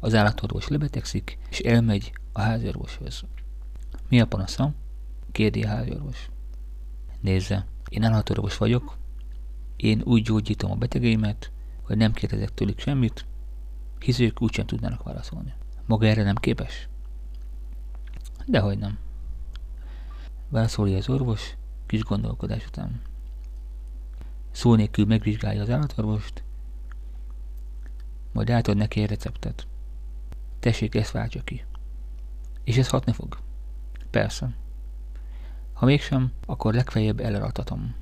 Az állatorvos lebetegszik, és elmegy a házorvoshoz. Mi a panasza? kérdi a házorvos. Nézze, én állatorvos vagyok, én úgy gyógyítom a betegeimet, hogy nem kérdezek tőlük semmit, hisz ők úgysem tudnának válaszolni. Maga erre nem képes? Dehogy nem. Válaszolja az orvos, kis gondolkodás után. Szó nélkül megvizsgálja az állatorvost, majd átad neki egy receptet. Tessék, ezt váltsa ki. És ez hatni fog? Persze. Ha mégsem, akkor legfeljebb elrattatom.